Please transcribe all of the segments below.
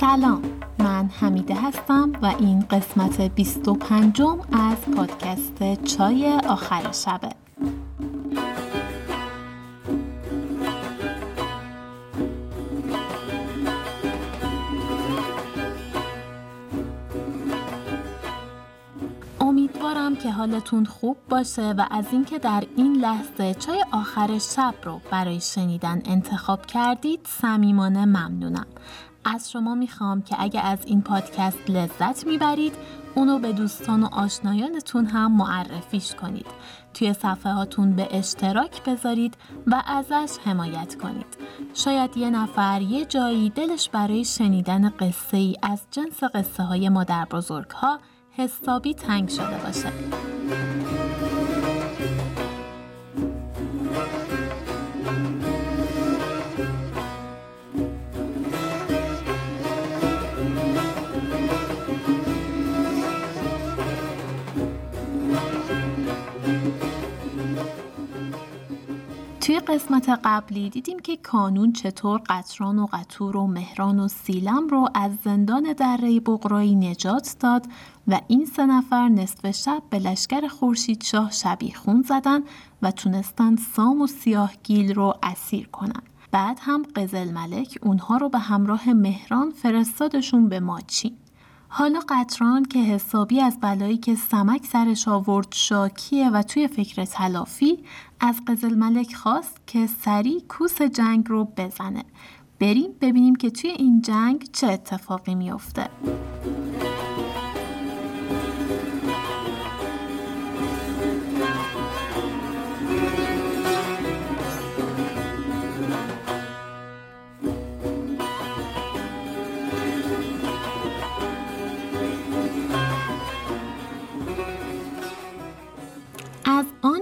سلام. من حمیده هستم و این قسمت 25 از پادکست چای آخر شبه. امیدوارم که حالتون خوب باشه و از اینکه در این لحظه چای آخر شب رو برای شنیدن انتخاب کردید صمیمانه ممنونم. از شما می‌خوام که اگه از این پادکست لذت می‌برید اونو به دوستان و آشنایانتون هم معرفیش کنید. توی صفحه هاتون به اشتراک بذارید و ازش حمایت کنید. شاید یه نفر یه جایی دلش برای شنیدن قصه ای از جنس قصه های مادر بزرگ ها حسابی تنگ شده باشه. توی قسمت قبلی دیدیم که کانون چطور قطران و قطور و مهران و سیلم رو از زندان دره بقرایی نجات داد و این سه نفر نصف شب به لشکر خورشید شاه شبیه خون زدن و تونستن سام و سیاه گیل رو اسیر کنن. بعد هم قزل ملک اونها رو به همراه مهران فرستادشون به ماچین. حالا قطران که حسابی از بلایی که سمک سرش آورد شاکیه و توی فکر تلافی از قزل ملک خواست که سریع کوس جنگ رو بزنه بریم ببینیم که توی این جنگ چه اتفاقی میافته.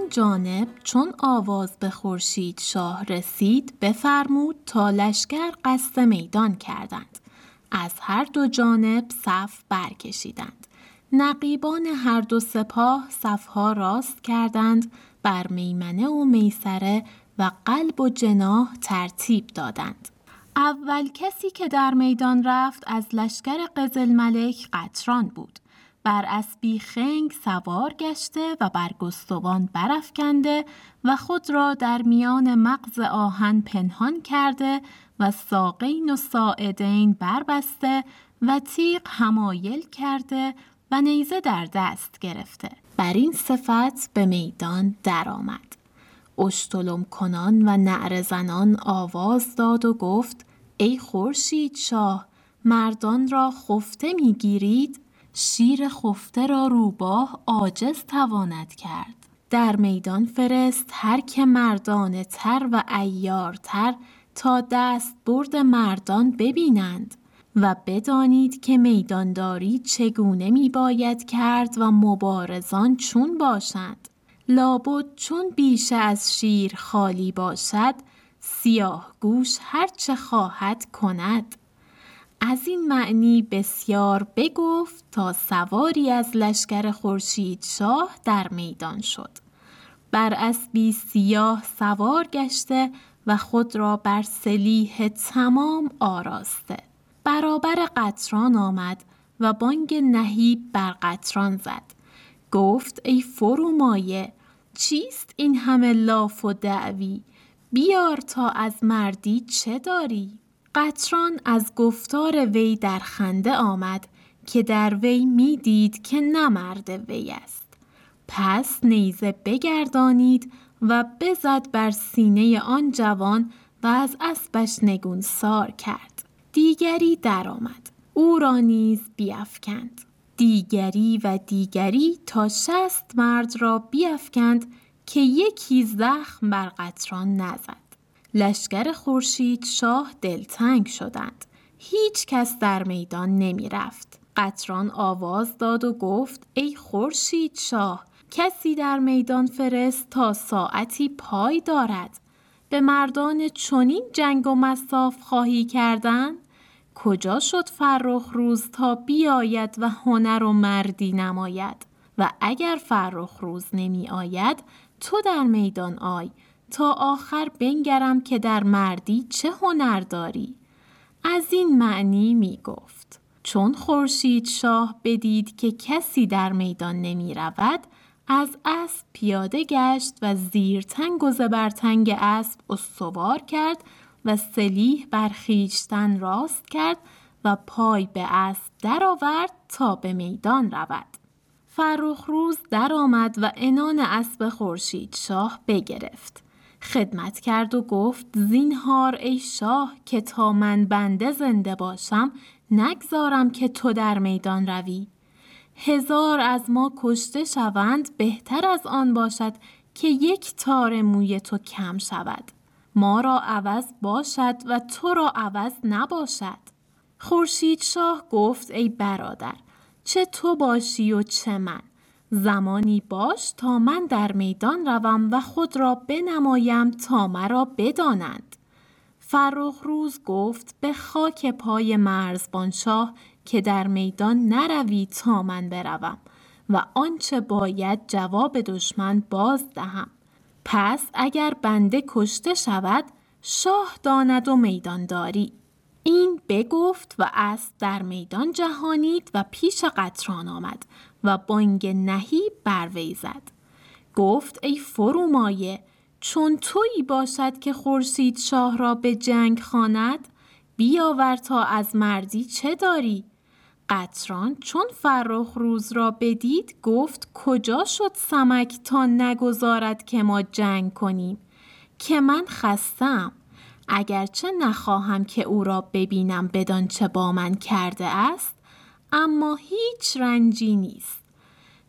جانب چون آواز به خورشید شاه رسید بفرمود تا لشکر قصد میدان کردند. از هر دو جانب صف برکشیدند. نقیبان هر دو سپاه صفها راست کردند بر میمنه و میسره و قلب و جناح ترتیب دادند. اول کسی که در میدان رفت از لشکر قزل ملک قطران بود. بر اسبی خنگ سوار گشته و بر گستوان برافکنده و خود را در میان مغز آهن پنهان کرده و ساقین و ساعدین بربسته و تیغ همایل کرده و نیزه در دست گرفته. بر این صفت به میدان درآمد. اشتلم کنان و نعر زنان آواز داد و گفت ای خورشید شاه مردان را خفته می‌گیرید؟ شیر خفته را روباه عاجز تواند کرد. در میدان فرست هر که مردانه تر و ایارتر تا دست برد مردان ببینند و بدانید که میدانداری چگونه می باید کرد و مبارزان چون باشند. لابد چون بیشه از شیر خالی باشد سیاه گوش هرچه خواهد کند. از این معنی بسیار بگفت تا سواری از لشکر خورشید شاه در میدان شد. بر اسبی سیاه سوار گشته و خود را بر سلیح تمام آراسته. برابر قطران آمد و بانگ نهیب بر قطران زد. گفت ای فرومایه چیست این همه لاف و دعوی؟ بیار تا از مردی چه داری؟ قطران از گفتار وی در خنده آمد که در وی می‌دید که نمرد وی است. پس نیزه بگردانید و بزد بر سینه آن جوان و از اسبش نگون سار کرد. دیگری درآمد. او را نیز بیافکند. دیگری و دیگری تا شست مرد را بیافکند که یکی زخم بر قطران نزد. لشکر خورشید شاه دلتنگ شدند. هیچ کس در میدان نمی رفت. قطران آواز داد و گفت ای خورشید شاه کسی در میدان فرست تا ساعتی پای دارد. به مردان چنین جنگ و مساف خواهی کردن؟ کجا شد فرخ روز تا بیاید و هنر و مردی نماید و اگر فرخ روز نمی آید تو در میدان آی تا آخر بنگرم که در مردی چه هنر داری از این معنی می گفت چون خورشید شاه بدید که کسی در میدان نمی رود از اسب پیاده گشت و زیرتنگ و زبرتنگ اسب استوار کرد و سلیح بر خیشتن راست کرد و پای به اسب درآورد تا به میدان رود. فرخ روز درآمد و انان اسب خورشید شاه بگرفت. خدمت کرد و گفت زینهار ای شاه که تا من بنده زنده باشم نگذارم که تو در میدان روی. هزار از ما کشته شوند بهتر از آن باشد که یک تار موی تو کم شود. ما را عوض باشد و تو را عوض نباشد. خورشید شاه گفت ای برادر چه تو باشی و چه من زمانی باش تا من در میدان روم و خود را بنمایم تا مرا بدانند. فرخ روز گفت به خاک پای مرزبان شاه که در میدان نروی تا من بروم و آنچه باید جواب دشمن باز دهم. پس اگر بنده کشته شود شاه داند و میدان داری این بگفت و اسب در میدان جهانید و پیش قطران آمد. و بانگ نهی بر وی زد. گفت ای فرومایه چون تویی باشد که خورشید شاه را به جنگ خواند بیاور تا از مردی چه داری؟ قطران چون فرخ روز را بدید گفت کجا شد سمک تا نگذارد که ما جنگ کنیم؟ که من خستم. اگرچه نخواهم که او را ببینم بدان چه با من کرده است اما هیچ رنجی نیست.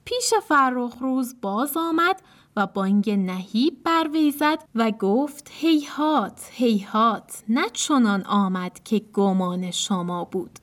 پیش فرخ روز باز آمد و بانگ نهیب برویزد و گفت هیهات هیهات نه چنان آمد که گمان شما بود.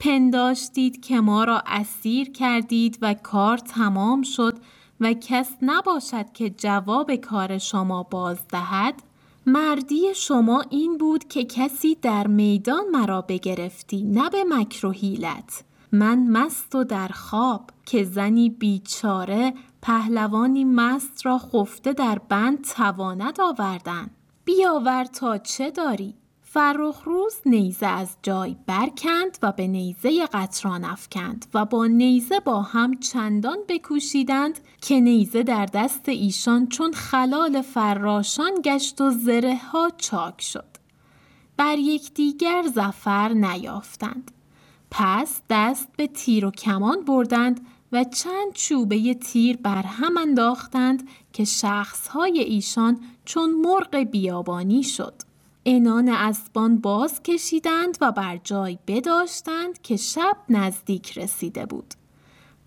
پنداشتید که ما را اسیر کردید و کار تمام شد و کس نباشد که جواب کار شما باز دهد. مردی شما این بود که کسی در میدان مرا بگرفتی نه به مکر و حیلت. من مست و در خواب که زنی بیچاره پهلوانی مست را خفته در بند تواند آوردن بیاور تا چه داری فرخ روز نیزه از جای برکند و به نیزه قطران افکند و با نیزه با هم چندان بکوشیدند که نیزه در دست ایشان چون خلال فراشان گشت و زره ها چاک شد. بر یکدیگر زفر نیافتند. پس دست به تیر و کمان بردند و چند چوبه تیر بر هم انداختند که شخصهای ایشان چون مرغ بیابانی شد. انان اسبان باز کشیدند و بر جای بداشتند که شب نزدیک رسیده بود.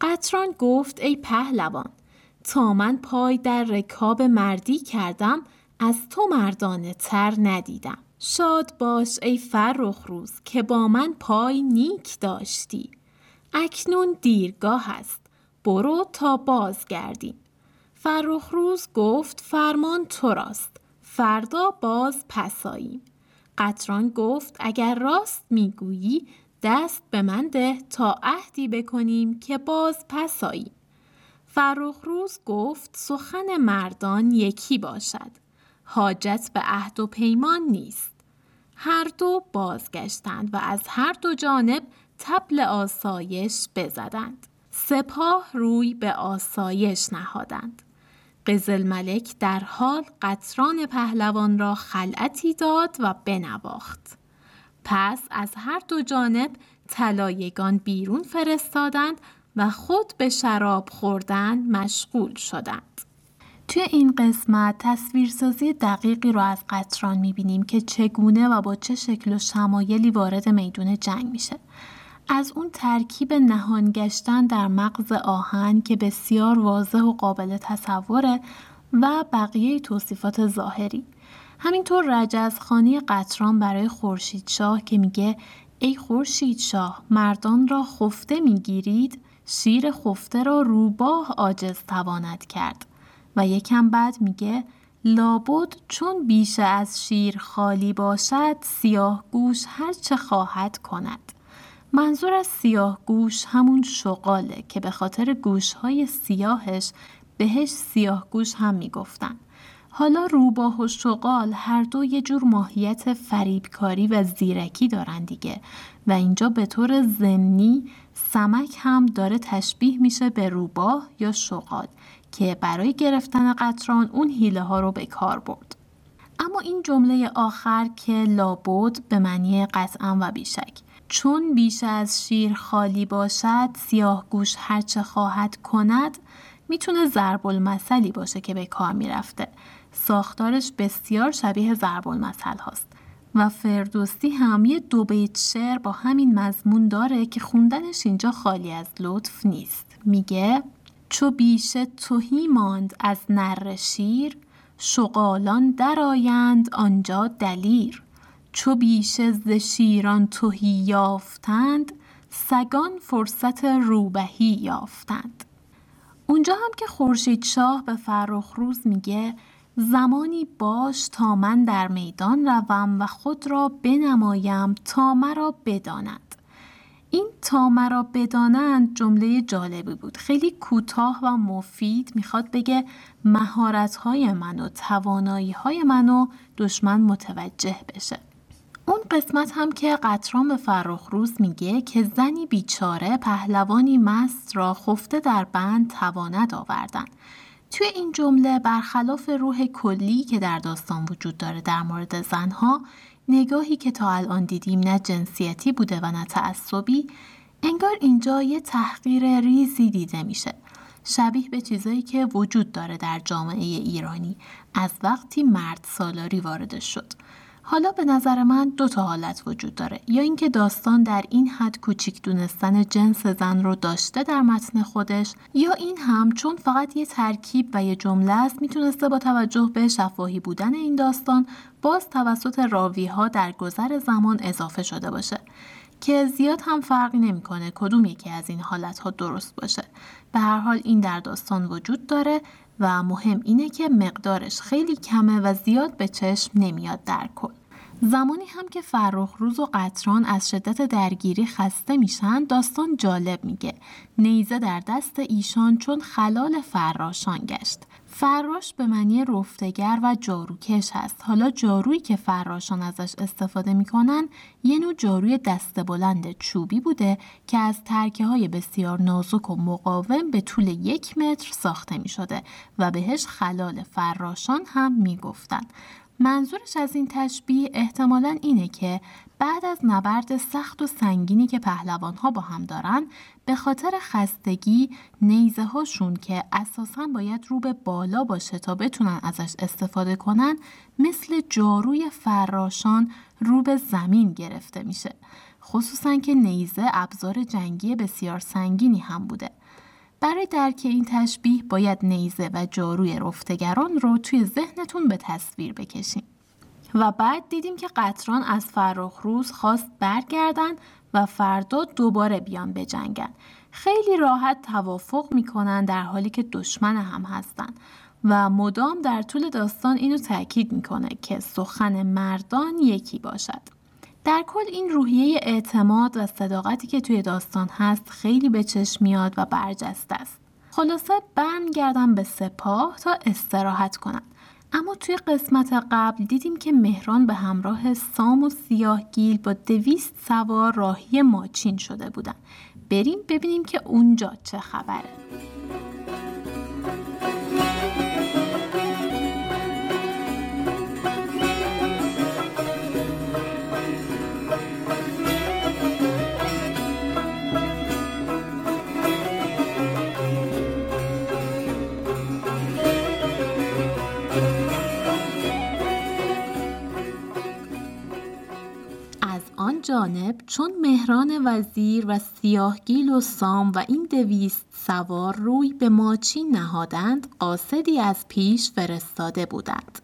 قطران گفت ای پهلوان تا من پای در رکاب مردی کردم از تو مردانه تر ندیدم. شاد باش ای فرخ روز که با من پای نیک داشتی. اکنون دیرگاه است. برو تا بازگردیم. فرخ روز گفت فرمان تو راست. فردا باز پساییم. قطران گفت اگر راست می‌گویی دست به من ده تا عهدی بکنیم که باز پساییم. فرخ روز گفت سخن مردان یکی باشد. حاجت به عهد و پیمان نیست. هر دو بازگشتند و از هر دو جانب تبل آسایش بزدند. سپاه روی به آسایش نهادند. قزل ملک در حال قطران پهلوان را خلعتی داد و بنواخت. پس از هر دو جانب طلایگان بیرون فرستادند و خود به شراب خوردن مشغول شدند. توی این قسمت تصویرسازی دقیقی رو از قطران می‌بینیم که چگونه و با چه شکل و شمایلی وارد میدون جنگ میشه. از اون ترکیب نهان گشتن در مغز آهن که بسیار واضح و قابل تصوره و بقیه توصیفات ظاهری همینطور رجزخانی قطران برای خورشید شاه که میگه ای خورشید شاه مردان را خفته می‌گیرید شیر خفته را روباه عاجز تواند کرد و یکم بعد میگه لابد چون بیشه از شیر خالی باشد سیاه گوش هر چه خواهد کند منظور از سیاه گوش همون شغاله که به خاطر گوشهای سیاهش بهش سیاه گوش هم می‌گفتن. حالا روباه و شغال هر دو یه جور ماهیت فریبکاری و زیرکی دارن دیگه و اینجا به طور زمینی سمک هم داره تشبیه میشه به روباه یا شغال که برای گرفتن قطران اون حیله ها رو به کار برد. اما این جمله آخر که لابد به معنی قطعا و بیشک. چون بیش از شیر خالی باشد سیاه گوش هرچه خواهد کند می‌تونه ضرب المثلی باشه که به کار می‌رفته. ساختارش بسیار شبیه ضرب المثل هاست. و فردوسی هم یه دو بیت شعر با همین مضمون داره که خوندنش اینجا خالی از لطف نیست. میگه چو بیشه توهی ماند از نر شیر شغالان درآیند آنجا دلیر. چو بیشه ز شیران توهی یافتند سگان فرصت روبهی یافتند. اونجا هم که خورشید شاه به فرخ روز میگه زمانی باش تا من در میدان روم و خود را بنمایم تا مرا بدانند این تا مرا بدانند جمله جالبی بود. خیلی کوتاه و مفید می‌خواد بگه مهارت های من و توانایی های منو دشمن متوجه بشه. اون قسمت هم که قطران به فرخ روز میگه که زنی بیچاره پهلوانی مست را خفته در بند تواند آوردن. توی این جمله برخلاف روح کلی که در داستان وجود داره در مورد زنها نگاهی که تا الان دیدیم نه جنسیتی بوده و نه تعصبی انگار اینجا یه تحقیر ریزی دیده میشه. شبیه به چیزایی که وجود داره در جامعه ایرانی. از وقتی مرد سالاری وارد شد. حالا به نظر من دو تا حالت وجود داره. یا اینکه داستان در این حد کوچیک دونستن جنس زن رو داشته در متن خودش یا این هم چون فقط یه ترکیب و یه جمله است می‌تونسته با توجه به شفاهی بودن این داستان باز توسط راوی ها در گذر زمان اضافه شده باشه. که زیاد هم فرقی نمی‌کنه کدوم یکی از این حالت ها درست باشه. به هر حال این در داستان وجود داره. و مهم اینه که مقدارش خیلی کمه و زیاد به چشم نمیاد در کل. زمانی هم که فرخ روز و قطران از شدت درگیری خسته میشن داستان جالب میگه نیزه در دست ایشان چون خلال فراشان گشت فراش به معنی رفتگر و جاروکش هست حالا جارویی که فراشان ازش استفاده می‌کنن یه نوع جاروی دست بلند چوبی بوده که از ترکه های بسیار نازک و مقاوم به طول یک متر ساخته می شده و بهش خلال فراشان هم می گفتن. منظورش از این تشبیه احتمالا اینه که بعد از نبرد سخت و سنگینی که پهلوان ها با هم دارن به خاطر خستگی نیزه هاشون که اساسا باید رو به بالا باشه تا بتونن ازش استفاده کنن مثل جاروی فراشان رو به زمین گرفته میشه خصوصا که نیزه ابزار جنگی بسیار سنگینی هم بوده برای درک این تشبیه باید نیزه و جاروی رفتگران رو توی ذهنتون به تصویر بکشین. و بعد دیدیم که قطران از فرخ روز خواست برگردن و فردا دوباره بیان بجنگن. خیلی راحت توافق می‌کنن در حالی که دشمن هم هستن و مدام در طول داستان اینو تاکید می‌کنه که سخن مردان یکی باشد. در کل این روحیه اعتماد و صداقتی که توی داستان هست خیلی به چشم میاد و برجسته است. خلاصه برمیگردم به سپاه تا استراحت کنند. اما توی قسمت قبل دیدیم که مهران به همراه سام و سیاهگیل با دویست سوار راهی ماچین شده بودن. بریم ببینیم که اونجا چه خبره. جانب چون مهران وزیر و سیاهگیل و سام و این دویست سوار روی به ماچین نهادند قاصدی از پیش فرستاده بودند.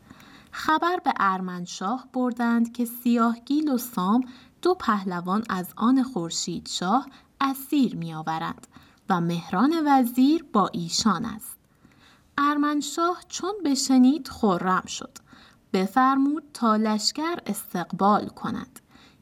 خبر به ارمنشاه بردند که سیاهگیل و سام دو پهلوان از آن خورشید شاه اسیر میآورند و مهران وزیر با ایشان است. ارمنشاه چون بشنید خرم شد. بفرمود تا لشکر استقبال کند.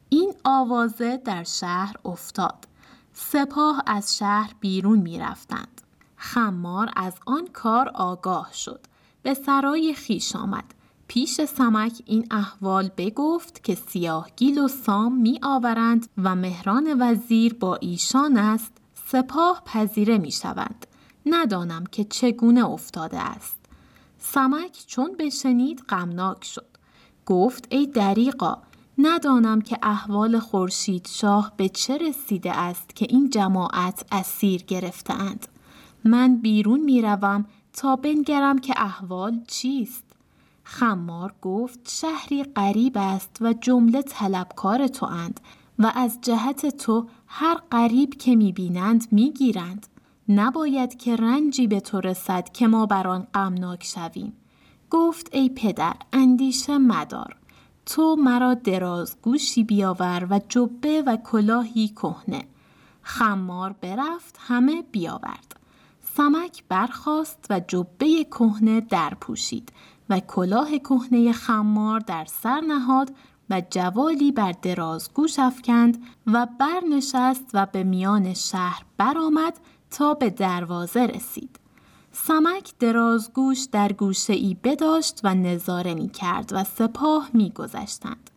این آوازه در شهر افتاد. سپاه از شهر بیرون می رفتند. خمار از آن کار آگاه شد. به سرای خیش آمد. پیش سمک این احوال بگفت که سیاهگیل و سام می آورند و مهران وزیر با ایشان است سپاه پذیره می شوند. ندانم که چگونه افتاده است. سمک چون بشنید غمناک شد. گفت ای دریقا ندانم که احوال خورشید شاه به چه رسیده است که این جماعت اسیر گرفتهاند. من بیرون می روم تا بنگرم که احوال چیست. خمار گفت شهری غریب است و جمله طلبکار تو اند و از جهت تو هر غریب که می بینند می گیرند. نباید که رنجی به تو رسد که ما بر آن غمناک شویم. گفت ای پدر اندیشه مدار. تو مرا دراز گوشی بیاور و جبه و کلاهی کهنه. خمار برفت همه بیاورد. سمک برخاست و جبه کهنه در پوشید و کلاه کهنه خمار در سر نهاد و جوالی بر درازگوش افکند و برنشست و به میان شهر برآمد تا به دروازه رسید. سمک درازگوش در گوشه ای بداشت و نظاره می کرد و سپاه می گذشتند.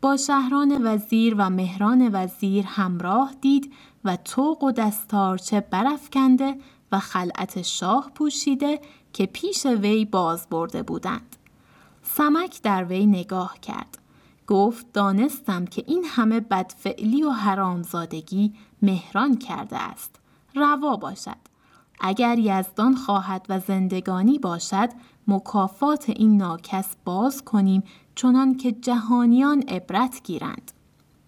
با شهران وزیر و مهران وزیر همراه دید و توق و دستارچه برافکنده و خلعت شاه پوشیده که پیش وی باز برده بودند. سمک در وی نگاه کرد. گفت دانستم که این همه بدفعلی و حرامزادگی مهران کرده است. روا باشد. اگر یزدان خواهد و زندگانی باشد مکافات این ناکس باز کنیم چنان که جهانیان عبرت گیرند.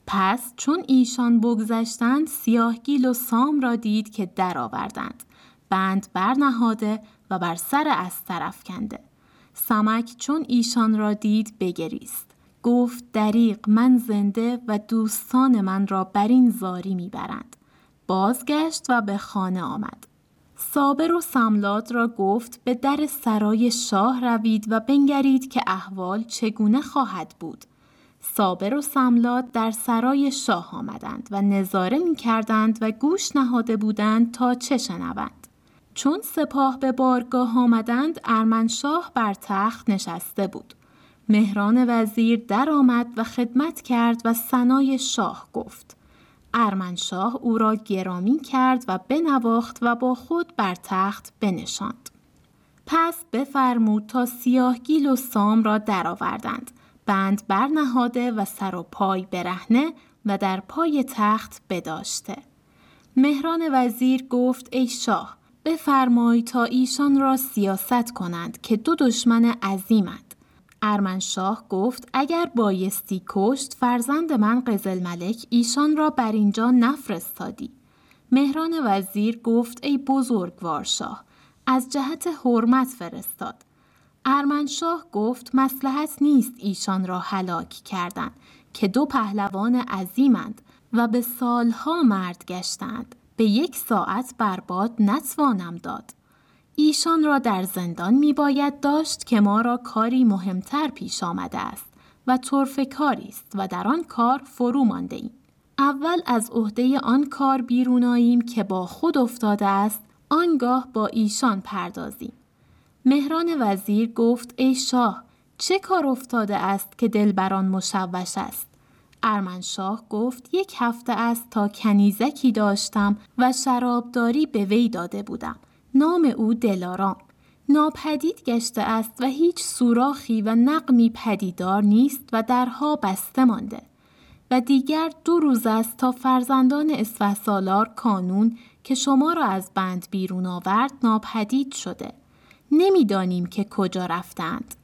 پس چون ایشان بگذشتند سیاهگیل و سام را دید که درآوردند. بند برنهاده و بر سر از طرف کنده. سمک چون ایشان را دید بگریست. گفت دریق من زنده و دوستان من را بر این زاری می‌برند. بازگشت و به خانه آمد. صابر و سملات را گفت به در سرای شاه روید و بنگرید که احوال چگونه خواهد بود. صابر و سملات در سرای شاه آمدند و نظاره می کردند و گوش نهاده بودند تا چه شنوند. چون سپاه به بارگاه آمدند ارمنشاه بر تخت نشسته بود. مهران وزیر درآمد و خدمت کرد و سنای شاه گفت. ارمنشاه او را گرامی کرد و بنواخت و با خود بر تخت بنشاند. پس بفرمود تا سیاهگیل و سام را درآوردند. بند برنهاده و سر و پای برهنه و در پای تخت بداشته. مهران وزیر گفت ای شاه بفرمای تا ایشان را سیاست کنند که دو دشمن عظیمند. ارمنشاه گفت اگر بایستی کشت فرزند من قزل ملک ایشان را بر اینجا نفرستادی. مهران وزیر گفت ای بزرگوار شاه از جهت حرمت فرستاد. ارمنشاه گفت مسلحت نیست ایشان را هلاک کردن که دو پهلوان عظیمند و به سالها مرد گشتند. به یک ساعت برباد نتوانم داد. ایشان را در زندان می باید داشت که ما را کاری مهمتر پیش آمده است و طرف کاری است و در آن کار فرو مانده ایم. اول از عهده آن کار بیرون که با خود افتاده است آنگاه با ایشان پردازیم. مهران وزیر گفت ای شاه چه کار افتاده است که دلبران مشوش است؟ ارمنشاه گفت یک هفته است تا کنیزکی داشتم و شرابداری به وی داده بودم. نام او دلارام. ناپدید گشته است و هیچ سوراخی و نقمی پدیدار نیست و درها بسته مانده. و دیگر دو روز است تا فرزندان اسفه سالار کانون که شما را از بند بیرون آورد ناپدید شده. نمی‌دانیم که کجا رفتند.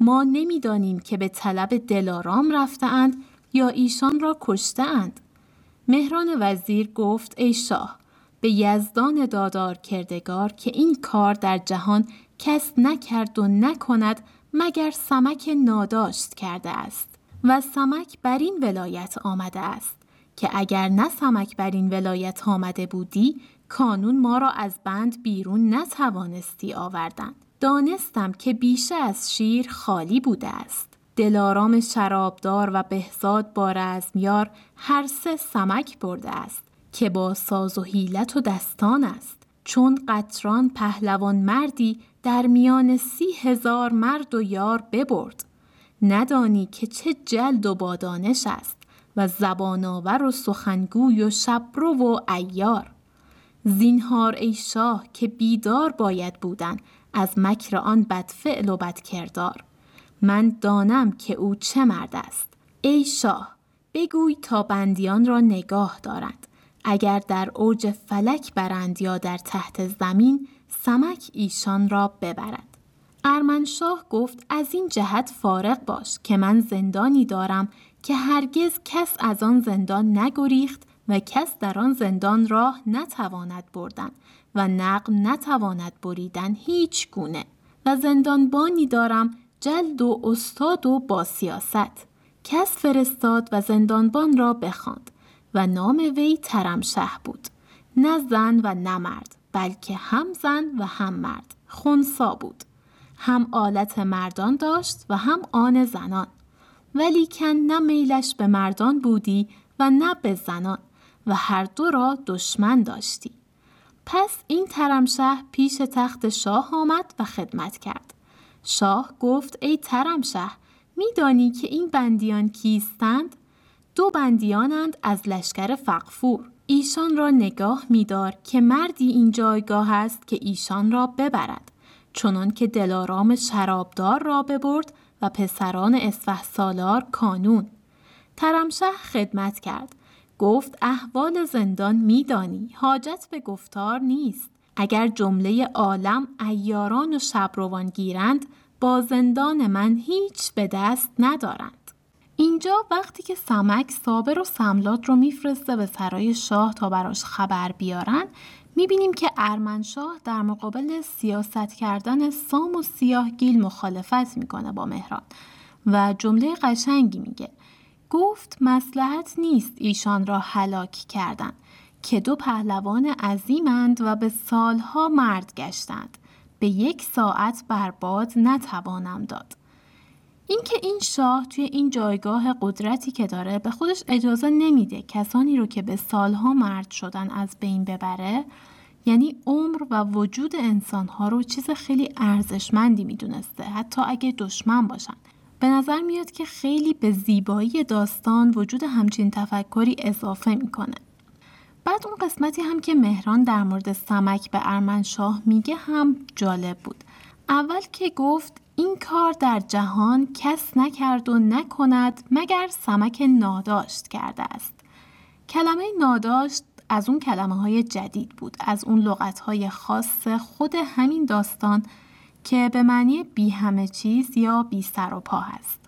ما نمی‌دانیم که به طلب دلارام رفتند یا ایشان را کشتند. مهران وزیر گفت ای شاه به یزدان دادار کردگار که این کار در جهان کس نکرد و نکند مگر سمک ناداشت کرده است. و سمک بر این ولایت آمده است که اگر نه سمک بر این ولایت آمده بودی کانون ما را از بند بیرون نتوانستی آوردن. دانستم که بیشه از شیر خالی بوده است. دلارام شرابدار و بهزاد با هر سه سمک برده است. که با ساز و حیلت و دستان است. چون قطران پهلوان مردی در میان سی هزار مرد و یار ببرد. ندانی که چه جلد و بادانش است و زباناور و سخنگوی و شبرو و ایار زینهار ای شاه که بیدار باید بودن از مکر آن بدفعل و بدکردار. من دانم که او چه مرد است. ای شاه بگوی تا بندیان را نگاه دارند. اگر در اوج فلک برند یا در تحت زمین سمک ایشان را ببرد. ارمنشاه گفت از این جهت فارغ باش که من زندانی دارم که هرگز کس از آن زندان نگریخت و کس در آن زندان راه نتواند بردن و نقل نتواند بریدن هیچ گونه. و زندانبانی دارم جلد و استاد و با سیاست. کس فرستاد و زندانبان را بخواند. و نام وی ترمشه بود. نه زن و نه مرد بلکه هم زن و هم مرد. خونسا بود. هم آلت مردان داشت و هم آن زنان. ولیکن نه میلش به مردان بودی و نه به زنان و هر دو را دشمن داشتی. پس این ترمشه پیش تخت شاه آمد و خدمت کرد. شاه گفت ای ترمشه میدانی که این بندیان کیستند؟ دو بندیانند از لشکر فقفور. ایشان را نگاه میدار که مردی این جایگاه است که ایشان را ببرد. چنان که دلارام شرابدار را ببرد و پسران اسفه سالار کانون. ترمشه خدمت کرد. گفت احوال زندان میدانی. حاجت به گفتار نیست. اگر جمله عالم ایاران و شبروان گیرند با زندان من هیچ به دست ندارند. اینجا وقتی که سمک صابر و سملات رو میفرسته به سرای شاه تا براش خبر بیارن می‌بینیم که ارمنشاه در مقابل سیاست کردن سام و سیاهگیل مخالفت می‌کنه با مهران و جمله قشنگی میگه. گفت مسلحت نیست ایشان را هلاک کردن که دو پهلوان عظیمند و به سالها مرد گشتند. به یک ساعت برباد نتوانم داد. اینکه این شاه توی این جایگاه قدرتی که داره به خودش اجازه نمیده کسانی رو که به سالها مرد شدن از بین ببره یعنی عمر و وجود انسانها رو چیز خیلی ارزشمندی می‌دونسته حتی اگه دشمن باشن. به نظر میاد که خیلی به زیبایی داستان وجود همچین تفکری اضافه می‌کنه. بعد اون قسمتی هم که مهران در مورد سمک به ارمنشاه میگه هم جالب بود. اول که گفت این کار در جهان کس نکرد و نکند مگر سمک ناداشت کرده است. کلمه ناداشت از اون کلمه های جدید بود از اون لغت های خاص خود همین داستان که به معنی بی همه چیز یا بی سر و پا هست.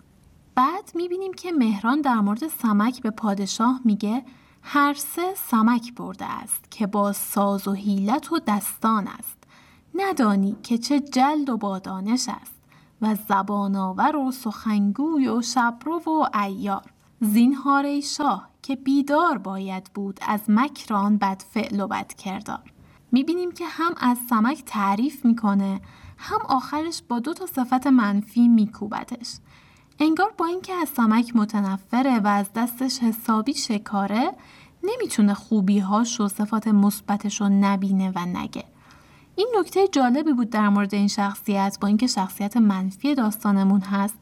بعد می‌بینیم که مهران در مورد سمک به پادشاه میگه هر سه سمک برده است که با ساز و حیلت و دستان است. ندانی که چه جلد و بادانش است. و زباناور و سخنگوی و شبرو و ایار زینهار شاه که بیدار باید بود از مکران بد فعل و بد کردار می‌بینیم که هم از سمک تعریف می‌کنه هم آخرش با دو تا صفت منفی میکوبتش انگار با اینکه از سمک متنفره و از دستش حسابی شکاره نمی‌تونه خوبیهاش و صفات مثبتش رو نبینه و نگه. این نکته جالبی بود در مورد این شخصیت با اینکه شخصیت منفی داستانمون هست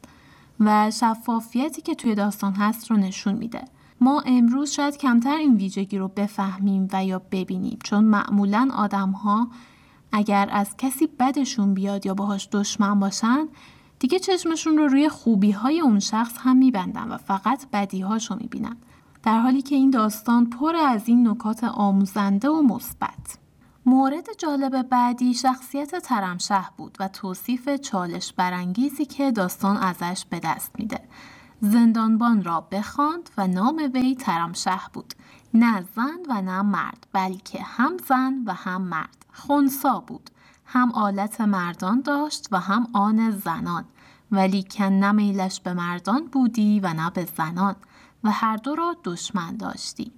و شفافیتی که توی داستان هست رو نشون میده. ما امروز شاید کمتر این ویژگی رو بفهمیم و یا ببینیم چون معمولا آدم ها اگر از کسی بدشون بیاد یا باهاش دشمن باشن دیگه چشمشون رو روی خوبی های اون شخص هم میبندن و فقط بدی هاشو می‌بینن. در حالی که این داستان پر از این نکات آموزنده و مثبت. مورد جالب بعدی شخصیت ترمشه بود و توصیف چالش برانگیزی که داستان ازش به دست میده. زندانبان را بخواند و نام وی ترمشه بود. نه زن و نه مرد بلکه هم زن و هم مرد. خونسا بود. هم آلت مردان داشت و هم آن زنان. ولیکن نه میلش به مردان بودی و نه به زنان و هر دو را دشمن داشتی.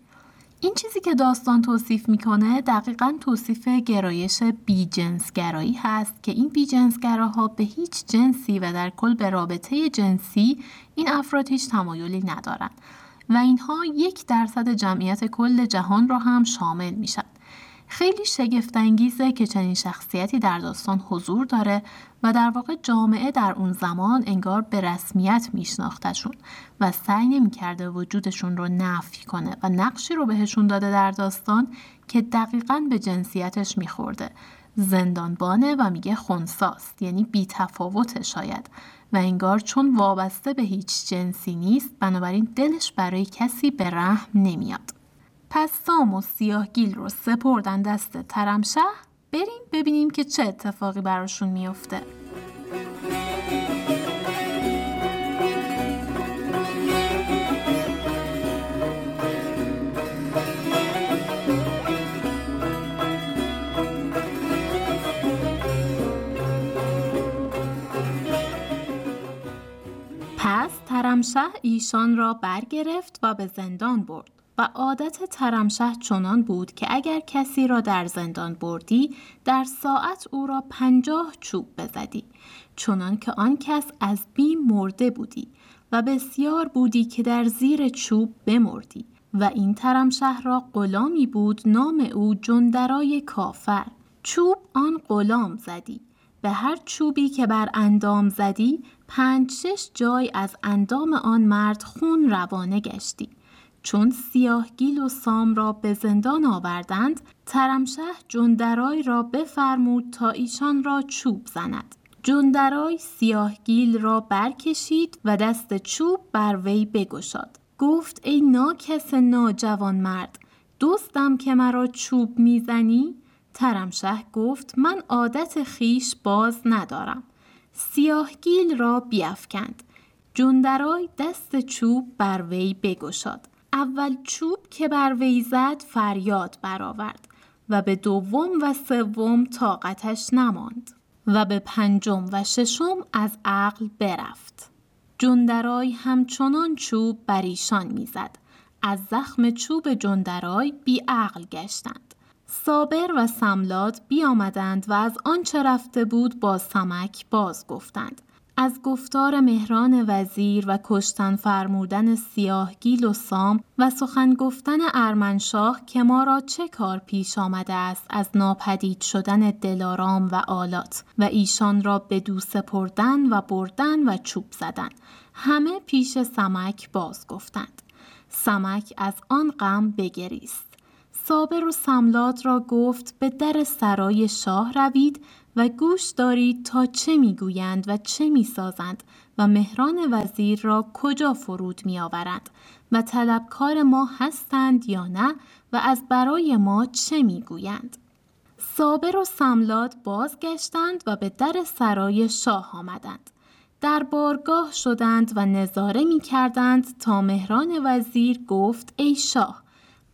این چیزی که داستان توصیف می‌کنه دقیقا توصیف گرایش بی جنس گرایی هست که این بی جنس گراها به هیچ جنسی و در کل به رابطه جنسی این افراد هیچ تمایلی ندارند و اینها یک درصد جمعیت کل جهان را هم شامل میشن. خیلی شگفتانگیزه که چنین شخصیتی در داستان حضور داره و در واقع جامعه در اون زمان انگار به رسمیت میشناختشون و سعی نمی‌کرده وجودشون رو نفی کنه و نقشی رو بهشون داده در داستان که دقیقا به جنسیتش میخورده. زندانبانه و میگه خونساست یعنی بیتفاوت شاید و انگار چون وابسته به هیچ جنسی نیست بنابراین دلش برای کسی به رحم نمیاد. پس سام و سیاهگیل رو سپردن دست ترمشه بریم ببینیم که چه اتفاقی براشون میافته. پس ترمشه ایشان را برگرفت و به زندان برد. و عادت ترمشه چنان بود که اگر کسی را در زندان بردی در ساعت او را پنجاه چوب بزدی چنان که آن کس از بیم مرده بودی و بسیار بودی که در زیر چوب بمردی و این ترمشه را غلامی بود نام او جندرای کافر. چوب آن غلام زدی. به هر چوبی که بر اندام زدی پنج شش جای از اندام آن مرد خون روانه گشتی. چون سیاهگیل و سام را به زندان آوردند ترمشه جندرای را بفرمود تا ایشان را چوب زند. جندرای سیاهگیل را برکشید و دست چوب بر وی بگشاد. گفت ای ناکس ناجوان مرد دوستم که مرا چوب می‌زنی؟ ترمشه گفت من عادت خیش باز ندارم. سیاهگیل را بیافکند جندرای دست چوب بر وی بگشاد. اول چوب که بر وی زد فریاد برآورد و به دوم و سوم طاقتش نماند و به پنجم و ششم از عقل برفت. جندرای همچنان چوب بر ایشان می‌زد. از زخم چوب جندرای بی عقل گشتند. صابر و سملات بیامدند و از آنچه رفته بود با سمک باز گفتند. از گفتار مهران وزیر و کشتن فرمودن سیاهگیل و سام و سخن گفتن ارمنشاه که ما را چه کار پیش آمده است از ناپدید شدن دلارام و آلات و ایشان را به دو سپردن و بردن و چوب زدن. همه پیش سمک باز گفتند. سمک از آن غم بگریست. صابر و سملات را گفت به در سرای شاه روید و گوش دارید تا چه می‌گویند و چه می‌سازند و مهران وزیر را کجا فرود میآورند و طلبکار ما هستند یا نه و از برای ما چه می‌گویند. صابر و سملات بازگشتند و به در سرای شاه آمدند. در بارگاه شدند و نظاره می کردند تا مهران وزیر گفت ای شاه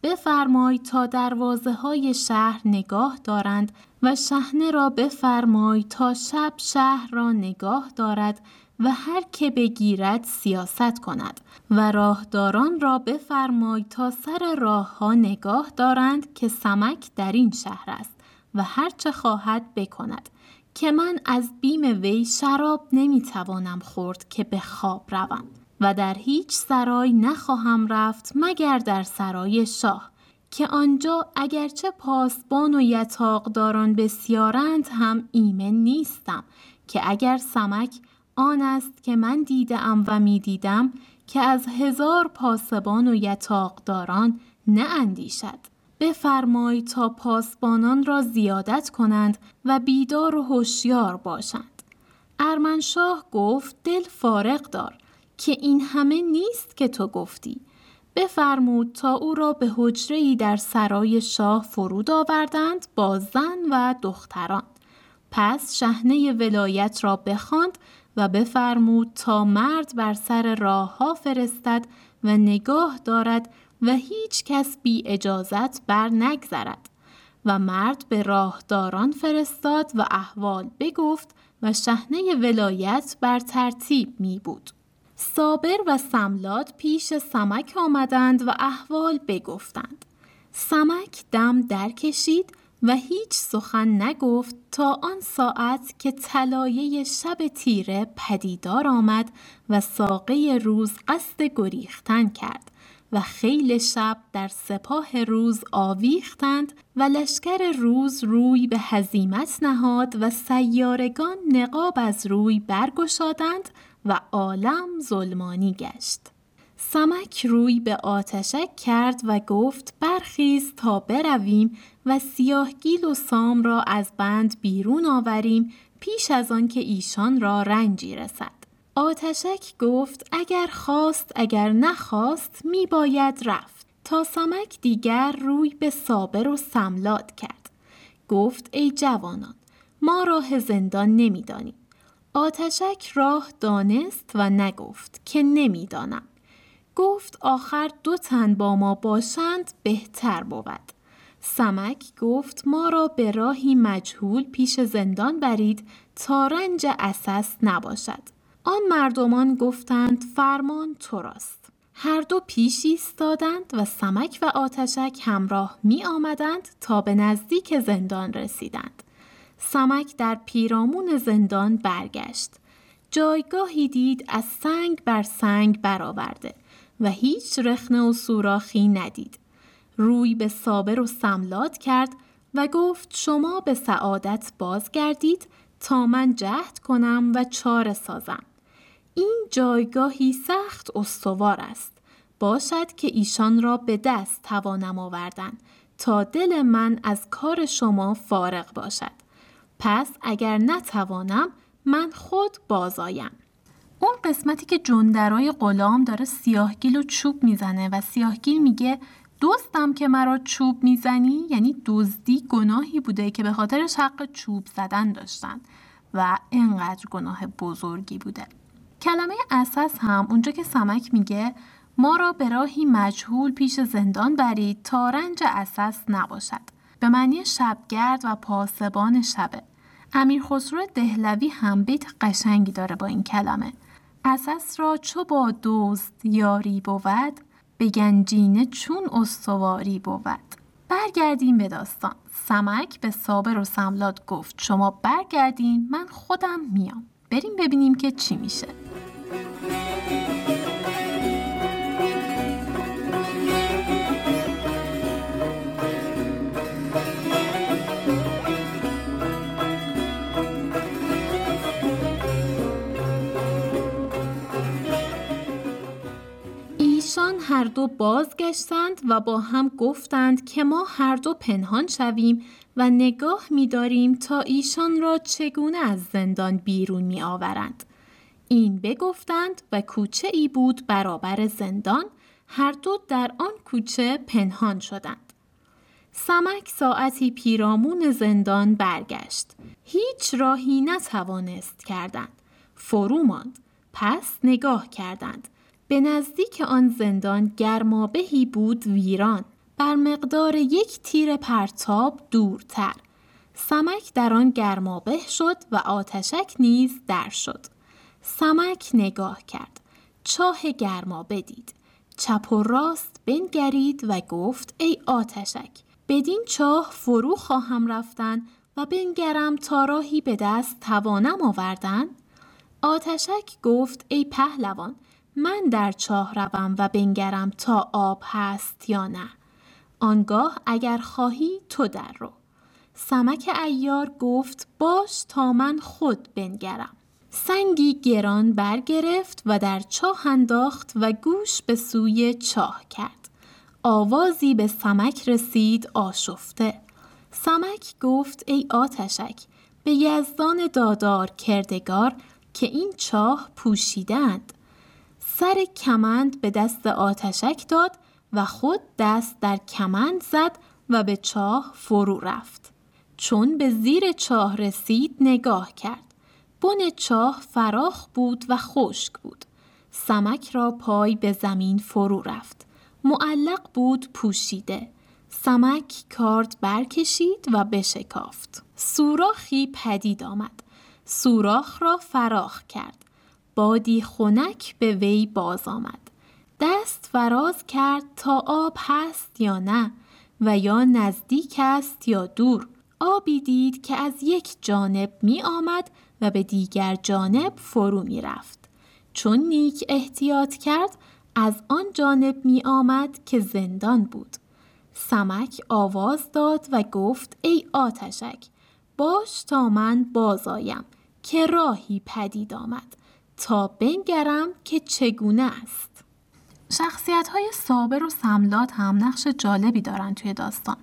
بفرمای تا دروازه های شهر نگاه دارند و شهنه را بفرمای تا شب شهر را نگاه دارد و هر که بگیرد سیاست کند و راهداران را بفرمای تا سر راه ها نگاه دارند که سمک در این شهر است و هر چه خواهد بکند. که من از بیم وی شراب نمی‌توانم خورد که به خواب روم. و در هیچ سرای نخواهم رفت مگر در سرای شاه که آنجا اگرچه پاسبان و یتاقداران بسیارند هم ایمن نیستم که اگر سمک آن است که من دیدم و می دیدم که از هزار پاسبان و یتاقداران نه اندیشد. بفرمای تا پاسبانان را زیادت کنند و بیدار و هوشیار باشند. ارمنشاه گفت دل فارغ دار. که این همه نیست که تو گفتی. بفرمود تا او را به حجره در سرای شاه فرود آوردند با زن و دختران. پس شهنه ولایت را بخواند و بفرمود تا مرد بر سر راه ها فرستد و نگاه دارد و هیچ کس بی اجازت بر نگذرد. و مرد به راهداران فرستاد و احوال بگفت و شهنه ولایت بر ترتیب می بود. صابر و سملات پیش سمک آمدند و احوال بگفتند. سمک دم درکشید و هیچ سخن نگفت تا آن ساعت که طلایه شب تیره پدیدار آمد و ساقه روز قصد گریختن کرد و خیل شب در سپاه روز آویختند و لشکر روز روی به هزیمت نهاد و سیارگان نقاب از روی برگشادند و عالم ظلمانی گشت. سمک روی به آتشک کرد و گفت برخیز تا برویم و سیاهگیل و سام را از بند بیرون آوریم پیش از آن که ایشان را رنجی رسد. آتشک گفت اگر خواست اگر نخواست می باید رفت تا سمک دیگر روی به صابر و سملات کرد. گفت ای جوانان ما راه زندان نمی‌دانیم. آتشک راه دانست و نگفت که نمی‌دانم. گفت آخر دو تن با ما باشند بهتر بود. سمک گفت ما را به راهی مجهول پیش زندان برید تا رنج اساس نباشد. آن مردمان گفتند فرمان تو راست. هر دو پیش ایستادند و سمک و آتشک همراه می آمدند تا به نزدیک زندان رسیدند. سمک در پیرامون زندان برگشت. جایگاهی دید از سنگ بر سنگ برآورده و هیچ رخنه و سوراخی ندید. روی به صابر و سملات کرد و گفت شما به سعادت بازگردید تا من جهد کنم و چاره سازم. این جایگاهی سخت استوار است. باشد که ایشان را به دست توانم آوردن تا دل من از کار شما فارغ باشد. پس اگر نتوانم من خود بازایم. اون قسمتی که جندرای غلام داره سیاهگیل و چوب می‌زنه و سیاهگیل میگه دوستم که مرا چوب می‌زنی یعنی دزدی گناهی بوده که به خاطرش حق چوب زدن داشتن و اینقدر گناه بزرگی بوده. کلمه اساس هم اونجا که سمک میگه ما را به راهی مجهول پیش زندان برید تا رنج اساس نباشد. به معنی شبگرد و پاسبان شبه. امیر خسرو دهلوی هم بیت قشنگی داره با این کلمه. اساس را چو با دوست یاری بود به گنجینه چون استواری بود. برگردیم به داستان. سمک به صابر و سملات گفت شما برگردین من خودم میام. بریم ببینیم که چی میشه. هر دو بازگشتند و با هم گفتند که ما هر دو پنهان شویم و نگاه می‌داریم تا ایشان را چگونه از زندان بیرون می آورند. این بگفتند و کوچه ای بود برابر زندان هر دو در آن کوچه پنهان شدند. سمک ساعتی پیرامون زندان برگشت. هیچ راهی نتوانست کردند. فرو ماند. پس نگاه کردند. به نزدیک آن زندان گرمابهی بود ویران. بر مقدار یک تیر پرتاب دورتر. سمک در آن گرمابه شد و آتشک نیز در شد. سمک نگاه کرد. چاه گرما بدید. چپ و راست بنگرید و گفت ای آتشک بدین چاه فرو خواهم رفتن و بنگرم تا راهی به دست توانم آوردن؟ آتشک گفت ای پهلوان من در چاه روم و بنگرم تا آب هست یا نه آنگاه اگر خواهی تو در رو سمک ایار گفت باش تا من خود بنگرم سنگی گران برگرفت و در چاه انداخت و گوش به سوی چاه کرد. آوازی به سمک رسید آشفته. سمک گفت ای آتشک به یزدان دادار کردگار که این چاه پوشیدند. سر کمند به دست آتشک داد و خود دست در کمند زد و به چاه فرو رفت. چون به زیر چاه رسید نگاه کرد. بن چاه فراخ بود و خشک بود. سمک را پای به زمین فرو رفت. معلق بود پوشیده. سمک کارد برکشید و بشکافت. سوراخی پدید آمد. سوراخ را فراخ کرد. بادی خنک به وی باز آمد. دست فراز کرد تا آب هست یا نه و یا نزدیک است یا دور. آبی دید که از یک جانب می آمد و به دیگر جانب فرو می رفت. چون نیک احتیاط کرد از آن جانب می آمد که زندان بود. سمک آواز داد و گفت ای آتشک باش تا من بازایم که راهی پدید آمد تا بنگرم که چگونه است. شخصیت های صابر و سملات هم نقش جالبی دارن توی داستان.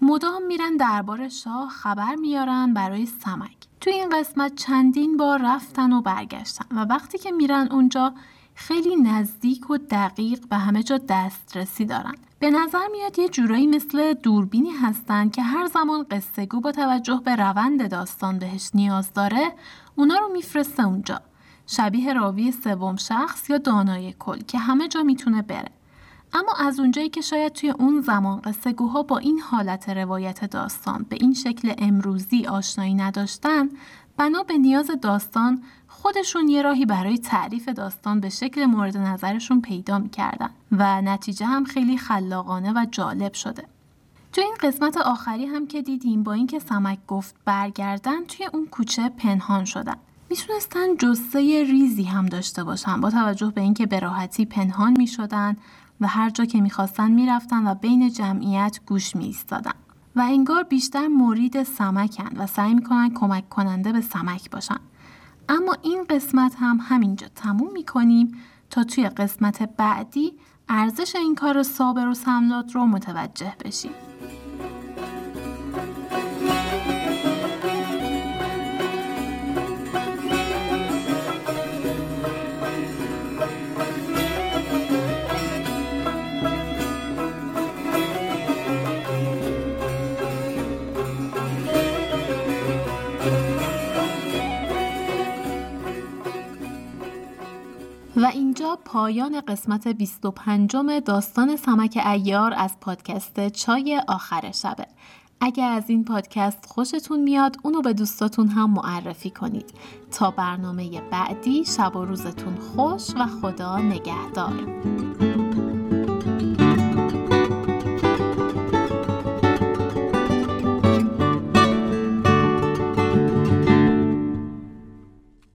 مدام میرن دربار شاه خبر میارن برای سمک. توی این قسمت چندین بار رفتن و برگشتن و وقتی که میرن اونجا خیلی نزدیک و دقیق به همه جا دسترسی دارن. به نظر میاد یه جورایی مثل دوربینی هستن که هر زمان قصه گو با توجه به روند داستان بهش نیاز داره اونا رو میفرسته اونجا. شبیه راوی سوم شخص یا دانای کل که همه جا می‌تونه بره. اما از اونجایی که شاید توی اون زمان قصه گوها با این حالت روایت داستان به این شکل امروزی آشنایی نداشتن بنا به نیاز داستان خودشون یه راهی برای تعریف داستان به شکل مورد نظرشون پیدا می‌کردن و نتیجه هم خیلی خلاقانه و جالب شده. تو این قسمت آخری هم که دیدیم با اینکه سمک گفت برگردن توی اون کوچه پنهان شدن. می‌تونستن جسه ریزی هم داشته باشن با توجه به اینکه به راحتی پنهان می‌شدن و هر جا که می‌خواستن می‌رفتن و بین جمعیت گوش میایستادن. و انگار بیشتر مرید سمکن و سعی می‌کنن کمک کننده به سمک باشن. اما این قسمت هم همینجا تموم می‌کنیم تا توی قسمت بعدی ارزش این کار صابر و سملات رو متوجه بشیم. اینجا پایان قسمت 25 داستان سمک ایار از پادکست چای آخر شبه. اگر از این پادکست خوشتون میاد اونو به دوستاتون هم معرفی کنید تا برنامه بعدی شب و روزتون خوش و خدا نگهدار